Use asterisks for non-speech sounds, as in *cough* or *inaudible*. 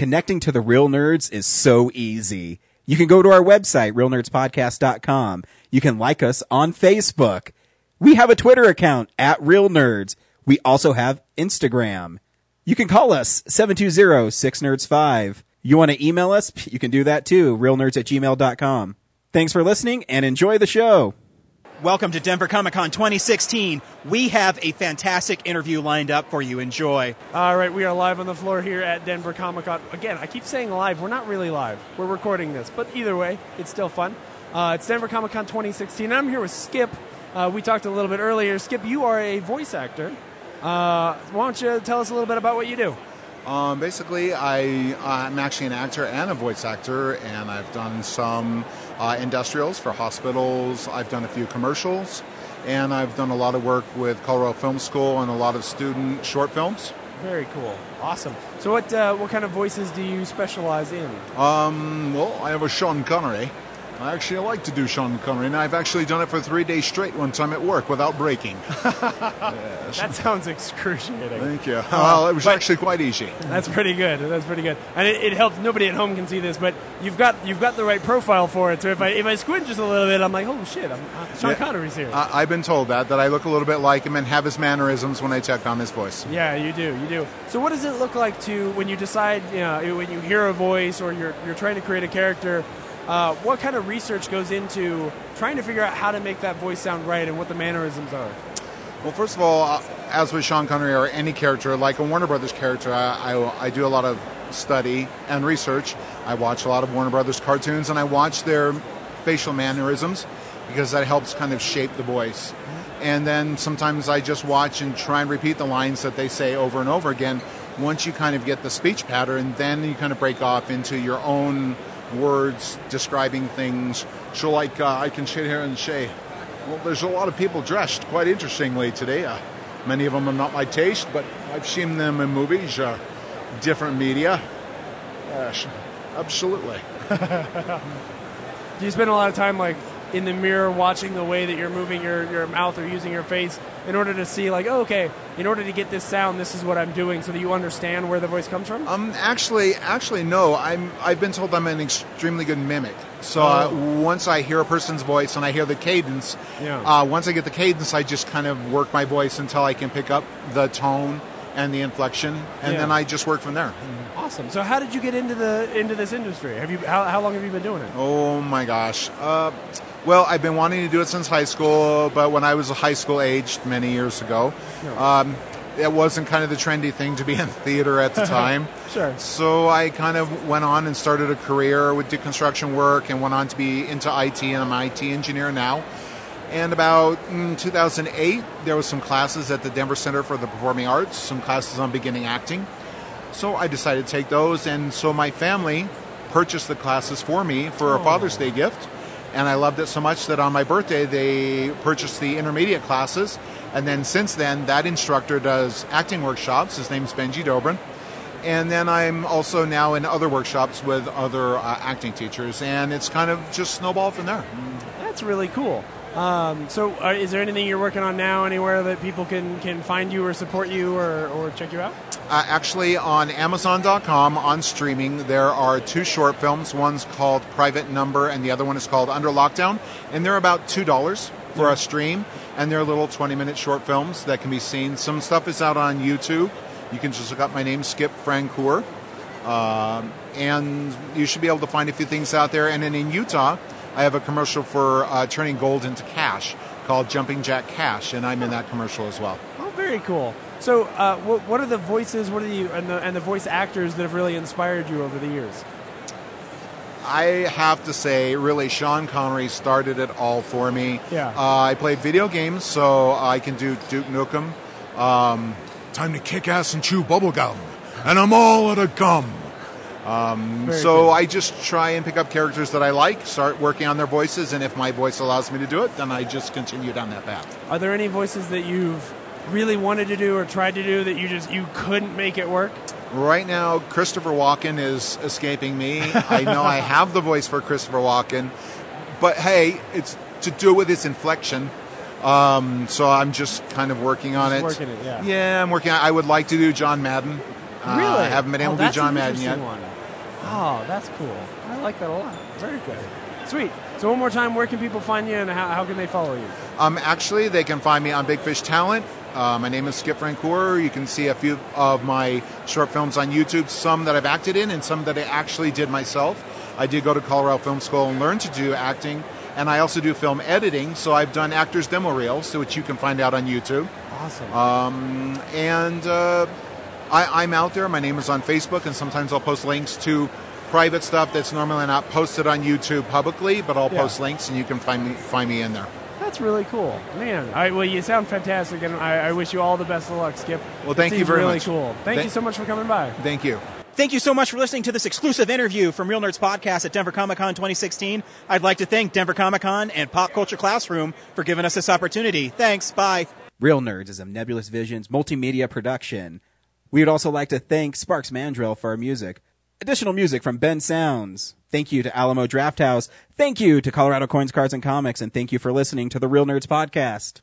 connecting to the reel nerds is so easy. You can go to our website, reelnerdspodcast.com. You can like us on Facebook. We have a Twitter account at Reel Nerds. We also have Instagram. You can call us 720-6nerds5. You want to email us? *laughs* You can do that too, reelnerds at gmail.com. Thanks for listening and enjoy the show. Welcome to Denver Comic Con 2016. We have a fantastic interview lined up for you. Enjoy. All right, we are live on the floor here at Denver Comic Con. Again, I keep saying live. We're not really live. We're recording this, but either way, it's still fun. Uh, it's Denver Comic Con 2016. I'm here with Skip. Uh, we talked a little bit earlier. Skip, you are a voice actor. Uh, why don't you tell us a little bit about what you do? Um, basically, I, I'm actually an actor and a voice actor, and I've done some uh, industrials for hospitals. I've done a few commercials, and I've done a lot of work with Colorado Film School and a lot of student short films. Very cool. Awesome. So, what uh, what kind of voices do you specialize in? Um, well, I have a Sean Connery. I actually like to do Sean Connery, and I've actually done it for three days straight one time at work without breaking. yes. *laughs* That sounds excruciating. Thank you. well, it was but- actually quite easy. That's pretty good. That's pretty good, and it, it helps. Nobody at home can see this, but you've got you've got the right profile for it. So if I if I squint just a little bit, I'm like, oh shit, I'm, uh, Sean Yeah. Connery's here. I, I've been told that that I look a little bit like him and have his mannerisms when I take on his voice. yeah, you do, you do. So what does it look like to when you decide, you know, when you hear a voice or you're you're trying to create a character? Uh, what kind of research goes into trying to figure out how to make that voice sound right and what the mannerisms are? Well, first of all, uh, as with Sean Connery or any character, like a Warner Brothers character, I, I, I do a lot of study and research. I watch a lot of Warner Brothers cartoons and I watch their facial mannerisms because that helps kind of shape the voice. And then sometimes I just watch and try and repeat the lines that they say over and over again. Once you kind of get the speech pattern, then you kind of break off into your own words describing things. So, like, uh, I can sit here and say, well, there's a lot of people dressed quite interestingly today. Uh, many of them are not my taste, but I've seen them in movies, uh, different media. Yes, absolutely. *laughs* Do you spend a lot of time like in the mirror watching the way that you're moving your, your mouth or using your face in order to see like, oh, okay, in order to get this sound, this is what I'm doing, so that you understand where the voice comes from? Um, actually, actually, no. I'm. I've been told I'm an extremely good mimic. So uh, Oh. once I hear a person's voice and I hear the cadence, Yeah. uh, once I get the cadence, I just kind of work my voice until I can pick up the tone and the inflection, and Yeah. then I just work from there. Awesome. So how did you get into the into this industry? Have you how, how long have you been doing it? Oh my gosh. Uh, well, I've been wanting to do it since high school, but when I was high school aged many years ago, um, it wasn't kind of the trendy thing to be in *laughs* theater at the *laughs* time. Sure. So I kind of went on and started a career with did construction work and went on to be into IT, and I'm an IT engineer now. And about mm, 2008, there was some classes at the Denver Center for the Performing Arts, some classes on beginning acting. So I decided to take those, and so my family purchased the classes for me for a Father's Day gift. And I loved it so much that on my birthday they purchased the intermediate classes. And then since then, that instructor does acting workshops. His name's Benji Dobrin. And then I'm also now in other workshops with other uh, acting teachers, and it's kind of just snowballed from there. That's really cool. Um, so uh, is there anything you're working on now anywhere that people can, can find you or support you or, or check you out? Uh, actually, on Amazon.com, on streaming, there are two short films. One's called Private Number, and the other one is called Under Lockdown. And they're about $2 for a stream, and they're little 20 minute short films that can be seen. Some stuff is out on YouTube. You can just look up my name, Skip Francoeur. Um, and you should be able to find a few things out there. And then in Utah, I have a commercial for uh, turning gold into cash called Jumping Jack Cash, and I'm in that commercial as well. Oh, very cool. So, uh, what, what are the voices? What are the and, the and the voice actors that have really inspired you over the years? I have to say, really, Sean Connery started it all for me. Yeah. Uh, I played video games, so I can do Duke Nukem. Um, time to kick ass and chew bubblegum, and I'm all out of gum. Um, so good. I just try and pick up characters that I like, start working on their voices, and if my voice allows me to do it, then I just continue down that path. Are there any voices that you've really wanted to do or tried to do that you just you couldn't make it work? Right now, Christopher Walken is escaping me. I know I *laughs* have the voice for Christopher Walken, but hey, it's to do with his inflection. Um, so I'm just kind of working on Just it. working it, yeah. Yeah, I'm working. On, I would like to do John Madden. Uh, Really? I haven't been able oh, to do John Madden yet. One. Oh, that's cool. I like that a lot. Very good. Sweet. So one more time, where can people find you and how, how can they follow you? Um, actually, they can find me on Big Fish Talent. Uh, my name is Skip Francoeur. You can see a few of my short films on YouTube, some that I've acted in and some that I actually did myself. I did go to Colorado Film School and learn to do acting, and I also do film editing, so I've done actors' demo reels, which you can find out on YouTube. Awesome. Um, and uh, I, I'm out there. My name is on Facebook, and sometimes I'll post links to private stuff that's normally not posted on YouTube publicly, but I'll Yeah. post links, and you can find me find me in there. That's really cool, man. All right, well, you sound fantastic, and I, I wish you all the best of luck, Skip. Well, thank you seems very really much. cool. Thank Thank- you so much for coming by. Thank you. Thank you so much for listening to this exclusive interview from Reel Nerds Podcast at Denver Comic Con 2016. I'd like to thank Denver Comic Con and Pop Culture Classroom for giving us this opportunity. Thanks. Bye. Reel Nerds is a Nebulous Visions multimedia production. We would also like to thank Sparks Mandrill for our music. Additional music from Ben Sounds. Thank you to Alamo Drafthouse. Thank you to Colorado Coins, Cards, and Comics. And thank you for listening to the Reel Nerds Podcast.